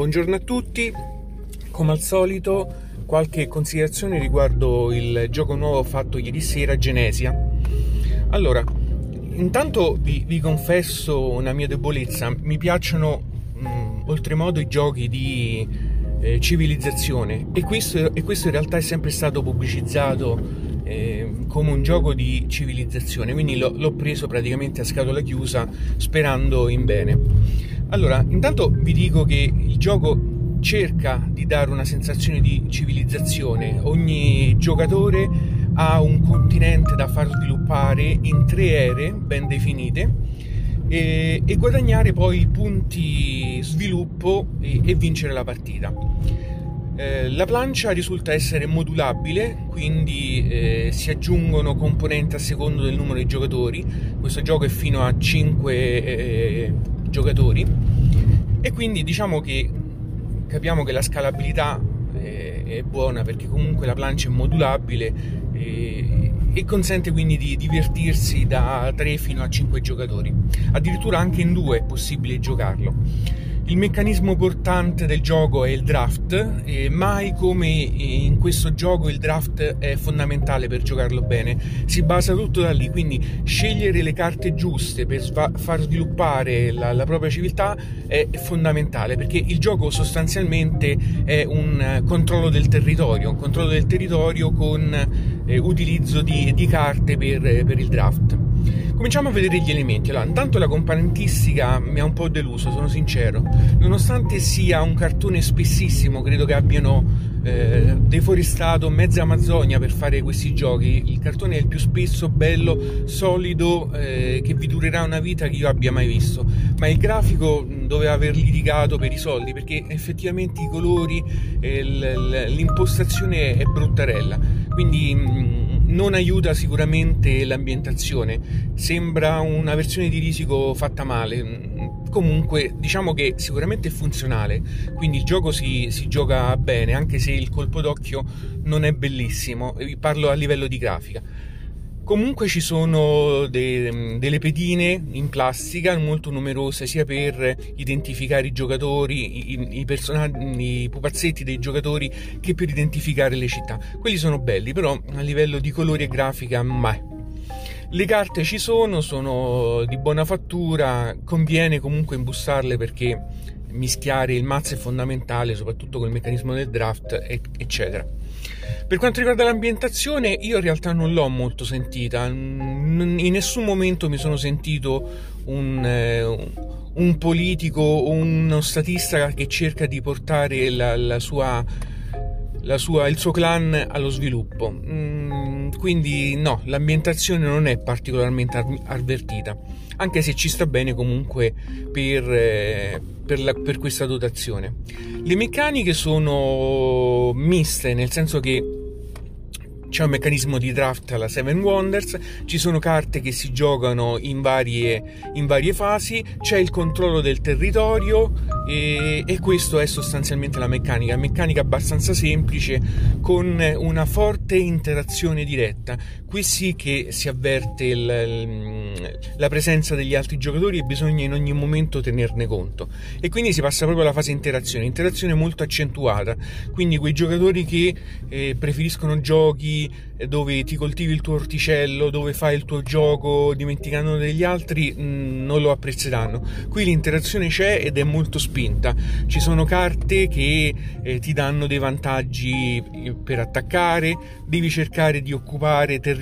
Buongiorno a tutti, come al solito qualche considerazione riguardo il gioco nuovo fatto ieri sera, Genesia. Allora, intanto vi, vi confesso una mia debolezza, mi piacciono mh, mm, oltremodo i giochi di eh, civilizzazione e questo, e questo, in realtà è sempre stato pubblicizzato eh, come un gioco di civilizzazione, quindi l'ho, l'ho preso praticamente a scatola chiusa sperando in bene. Allora, intanto vi dico che il gioco cerca di dare una sensazione di civilizzazione. Ogni giocatore ha un continente da far sviluppare in tre ere ben definite e, e guadagnare poi punti sviluppo e, e vincere la partita. Eh, la plancia risulta essere modulabile, quindi eh, si aggiungono componenti a secondo del numero di giocatori. Questo gioco è fino a 5 eh, giocatori. E quindi diciamo che capiamo che la scalabilità è, è buona perché comunque la plancia è modulabile e, e, consente quindi di divertirsi da 3 fino a 5 giocatori. Addirittura anche in due è possibile giocarlo il meccanismo portante del gioco è il draft, e mai come in questo gioco il draft è fondamentale per giocarlo bene. Si basa tutto da lì, quindi scegliere le carte giuste per sva- far sviluppare la, la, propria civiltà è fondamentale perché il gioco sostanzialmente è un controllo del territorio, un controllo del territorio con eh, utilizzo di, di carte per, per il draft. Cominciamo a vedere gli elementi. Allora, intanto la componentistica mi ha un po' deluso, sono sincero. Nonostante sia un cartone spessissimo, credo che abbiano eh, deforestato mezza Amazzonia per fare questi giochi. Il cartone è il più spesso bello, solido, eh, che vi durerà una vita che io abbia mai visto. Ma il grafico doveva aver litigato per i soldi perché effettivamente i colori, eh, l'impostazione è bruttarella. Quindi non aiuta sicuramente l'ambientazione, sembra una versione di Risico fatta male. Comunque, diciamo che sicuramente è funzionale, quindi il gioco si, si gioca bene, anche se il colpo d'occhio non è bellissimo, vi parlo a livello di grafica. Comunque ci sono de, delle pedine in plastica molto numerose sia per identificare i giocatori, i, i, i pupazzetti dei giocatori che per identificare le città. Quelli sono belli, però a livello di colori e grafica mai. Le carte ci sono, sono di buona fattura, conviene comunque imbussarle perché mischiare il mazzo è fondamentale, soprattutto col meccanismo del draft, eccetera. Per quanto riguarda l'ambientazione, io in realtà non l'ho molto sentita, in nessun momento mi sono sentito un, eh, un politico o uno statista che cerca di portare la, la sua, la sua, il suo clan allo sviluppo. Mm, quindi no, l'ambientazione non è particolarmente avvertita, anche se ci sta bene comunque per, eh, per, la, per questa dotazione. Le meccaniche sono miste, nel senso che c'è un meccanismo di draft alla Seven Wonders, ci sono carte che si giocano in varie, in varie fasi, c'è il controllo del territorio e, e questo è sostanzialmente la meccanica, meccanica abbastanza semplice con una forte interazione diretta. Qui sì che si avverte il, la presenza degli altri giocatori e bisogna in ogni momento tenerne conto. E quindi si passa proprio alla fase interazione, interazione molto accentuata, quindi quei giocatori che eh, preferiscono giochi dove ti coltivi il tuo orticello, dove fai il tuo gioco dimenticando degli altri, mh, mm, non lo apprezzeranno. Qui l'interazione c'è ed è molto spinta. Ci sono carte che eh, ti danno dei vantaggi eh, per attaccare, devi cercare di occupare territori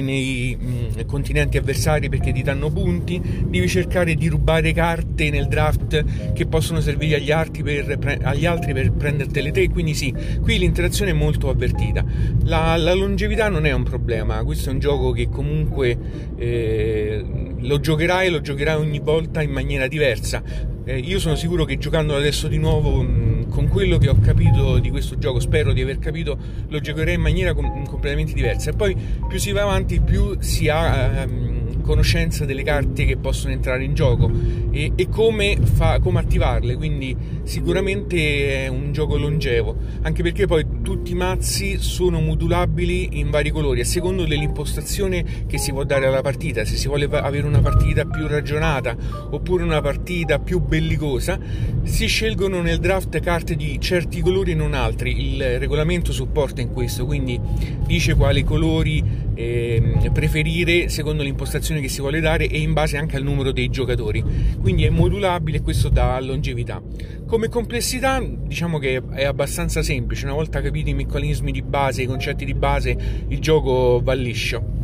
nei mh, mm, continenti avversari perché ti danno punti, devi cercare di rubare carte nel draft che possono servire agli altri per, agli altri per prendertele te. Quindi sì, qui l'interazione è molto avvertita. La, la longevità non è un problema, questo è un gioco che comunque eh, lo giocherai e lo giocherai ogni volta in maniera diversa. Eh, io sono sicuro che giocando adesso di nuovo mh, con quello che ho capito di questo gioco, spero di aver capito, lo giocherei in maniera com- completamente diversa. E poi più si va avanti, più si ha... Ehm, conoscenza delle carte che possono entrare in gioco e, e come, fa, come attivarle, quindi sicuramente è un gioco longevo, anche perché poi tutti i mazzi sono modulabili in vari colori a secondo dell'impostazione che si può dare alla partita, se si vuole avere una partita più ragionata oppure una partita più bellicosa, si scelgono nel draft carte di certi colori e non altri, il regolamento supporta in questo, quindi dice quali colori eh, preferire secondo l'impostazione che si vuole dare e in base anche al numero dei giocatori, quindi è modulabile e questo dà longevità. Come complessità diciamo che è abbastanza semplice, una volta capiti i meccanismi di base, i concetti di base, il gioco va liscio.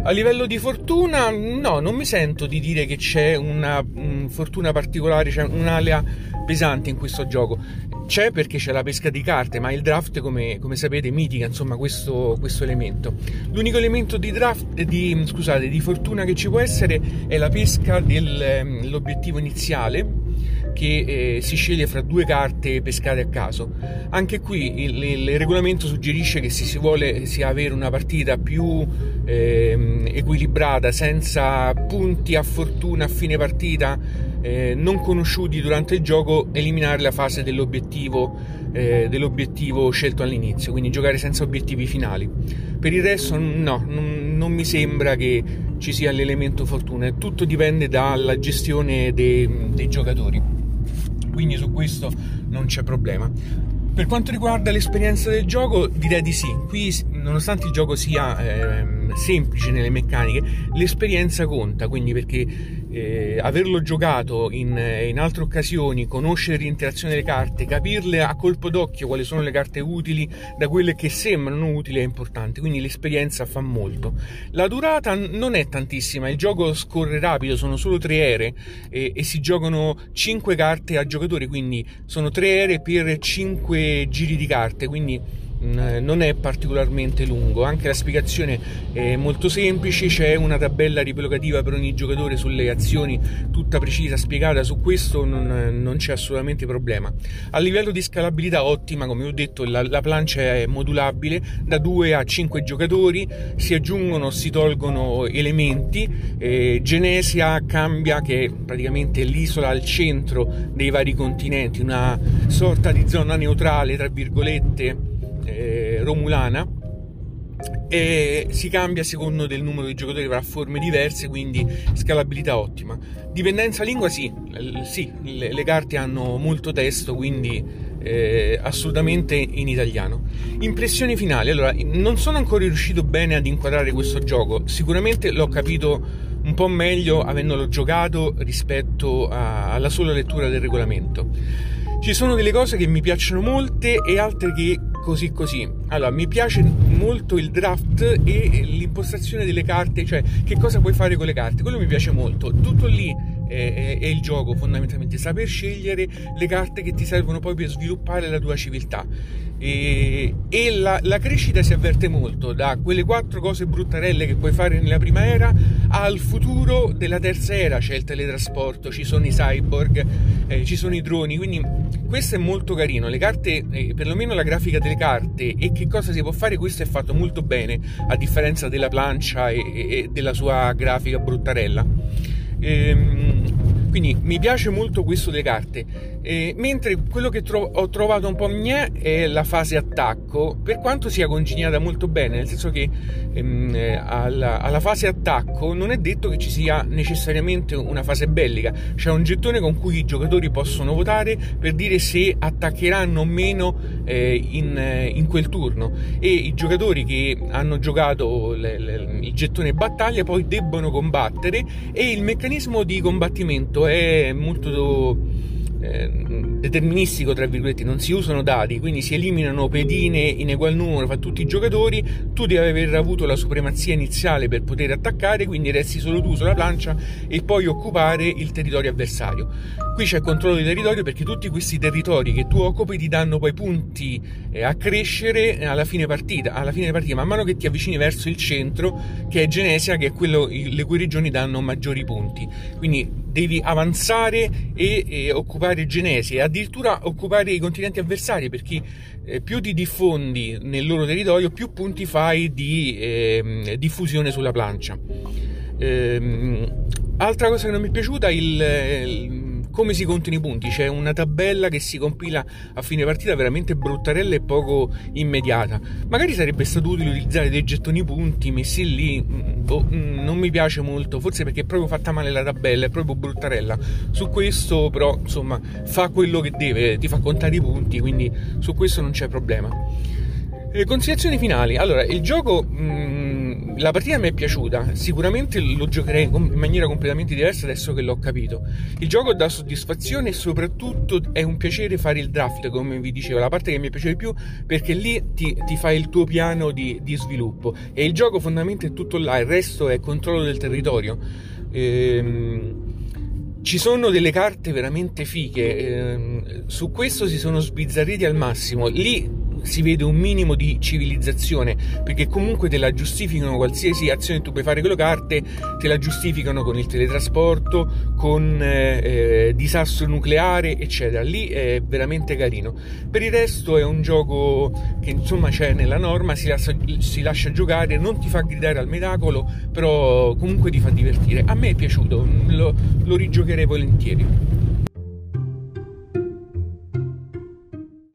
A livello di fortuna, no, non mi sento di dire che c'è una um, fortuna particolare, c'è un'alea pesante in questo gioco. C'è perché c'è la pesca di carte, ma il draft, come, come sapete, mitiga insomma questo, questo, elemento. L'unico elemento di, draft, di, scusate, di fortuna che ci può essere è la pesca dell'obiettivo ehm, iniziale che eh, si sceglie fra due carte pescate a caso. Anche qui il, il regolamento suggerisce che se si vuole si avere una partita più eh, equilibrata, senza punti a fortuna a fine partita eh, non conosciuti durante il gioco, eliminare la fase dell'obiettivo, eh, dell'obiettivo scelto all'inizio, quindi giocare senza obiettivi finali. Per il resto no, non, non mi sembra che ci sia l'elemento fortuna, tutto dipende dalla gestione dei, dei giocatori. Quindi su questo non c'è problema. Per quanto riguarda l'esperienza del gioco, direi di sì. Qui, nonostante il gioco sia eh, semplice nelle meccaniche, l'esperienza conta, quindi perché eh, averlo giocato in, in, altre occasioni, conoscere l'interazione delle carte, capirle a colpo d'occhio quali sono le carte utili da quelle che sembrano utili è importante, quindi l'esperienza fa molto. La durata non è tantissima, il gioco scorre rapido, sono solo tre ere e, e si giocano 5 carte a giocatore, quindi sono tre ere per 5 giri di carte, quindi non è particolarmente lungo, anche la spiegazione è molto semplice, c'è una tabella riepilogativa per ogni giocatore sulle azioni, tutta precisa, spiegata, su questo non, non c'è assolutamente problema. A livello di scalabilità ottima, come ho detto, la, la plancia è modulabile, da 2 a 5 giocatori, si aggiungono, si tolgono elementi, eh, Genesia cambia, che è praticamente l'isola al centro dei vari continenti, una sorta di zona neutrale, tra virgolette, eh, romulana e si cambia secondo del numero di giocatori avrà forme diverse quindi scalabilità ottima. Dipendenza lingua sì, sì le, le carte hanno molto testo quindi eh, assolutamente in italiano. Impressioni finali allora non sono ancora riuscito bene ad inquadrare questo gioco sicuramente l'ho capito un po' meglio avendolo giocato rispetto a, alla sola lettura del regolamento. Ci sono delle cose che mi piacciono molte e altre che così così. Allora, mi piace molto il draft e l'impostazione delle carte, cioè che cosa puoi fare con le carte. Quello mi piace molto. Tutto lì è, il gioco fondamentalmente, saper scegliere le carte che ti servono poi per sviluppare la tua civiltà. E, e la, la, crescita si avverte molto da quelle quattro cose bruttarelle che puoi fare nella prima era al futuro della terza era. C'è il teletrasporto, ci sono i cyborg, eh, ci sono i droni. Quindi questo è molto carino. Le carte, eh, perlomeno la grafica delle carte e che cosa si può fare, questo è fatto molto bene a differenza della plancia e, e della sua grafica bruttarella. Ehm, quindi mi piace molto questo delle carte. Eh, mentre quello che tro- ho trovato un po' mie è la fase attacco, per quanto sia congegnata molto bene, nel senso che ehm, eh, alla, alla, fase attacco non è detto che ci sia necessariamente una fase bellica, c'è un gettone con cui i giocatori possono votare per dire se attaccheranno o meno eh, in, in, quel turno. E i giocatori che hanno giocato le, le, il gettone battaglia poi debbono combattere e il meccanismo di combattimento è molto eh, deterministico, tra virgolette, non si usano dadi, quindi si eliminano pedine in egual numero fra tutti i giocatori, tu devi aver avuto la supremazia iniziale per poter attaccare, quindi resti solo tu sulla plancia e puoi occupare il territorio avversario. Qui c'è controllo di territorio perché tutti questi territori che tu occupi ti danno poi punti eh, a crescere alla fine partita, alla fine partita, man mano che ti avvicini verso il centro, che è Genesia, che è quello le cui regioni danno maggiori punti. Quindi devi avanzare e, e occupare Genesi e addirittura occupare i continenti avversari perché eh, più ti diffondi nel loro territorio più punti fai di eh, diffusione sulla plancia. Ehm, altra cosa che non mi è piaciuta il, il come si contano i punti. C'è una tabella che si compila a fine partita veramente bruttarella e poco immediata. Magari sarebbe stato utile utilizzare dei gettoni punti messi lì. Mm, boh, mm, non mi piace molto, forse perché è proprio fatta male la tabella, è proprio bruttarella. Su questo, però, insomma, fa quello che deve, ti fa contare i punti, quindi su questo non c'è problema. Eh, considerazioni finali. Allora, il gioco. Mh, mm, la partita mi è piaciuta. Sicuramente lo giocherei in maniera completamente diversa adesso che l'ho capito. Il gioco dà soddisfazione e soprattutto è un piacere fare il draft, come vi dicevo. La parte che mi piace di più perché lì ti, ti fai il tuo piano di, di, sviluppo. E il gioco fondamentalmente è tutto là, il resto è controllo del territorio. Ehm ci sono delle carte veramente fighe, ehm, su questo si sono sbizzarriti al massimo. Lì si vede un minimo di civilizzazione, perché comunque te la giustificano qualsiasi azione tu puoi fare con le carte, te la giustificano con il teletrasporto, con eh, eh, disastro nucleare, eccetera. Lì è veramente carino. Per il resto è un gioco che insomma c'è nella norma, si lascia, si lascia giocare, non ti fa gridare al miracolo, però comunque ti fa divertire. A me è piaciuto, lo, lo rigiocherei volentieri.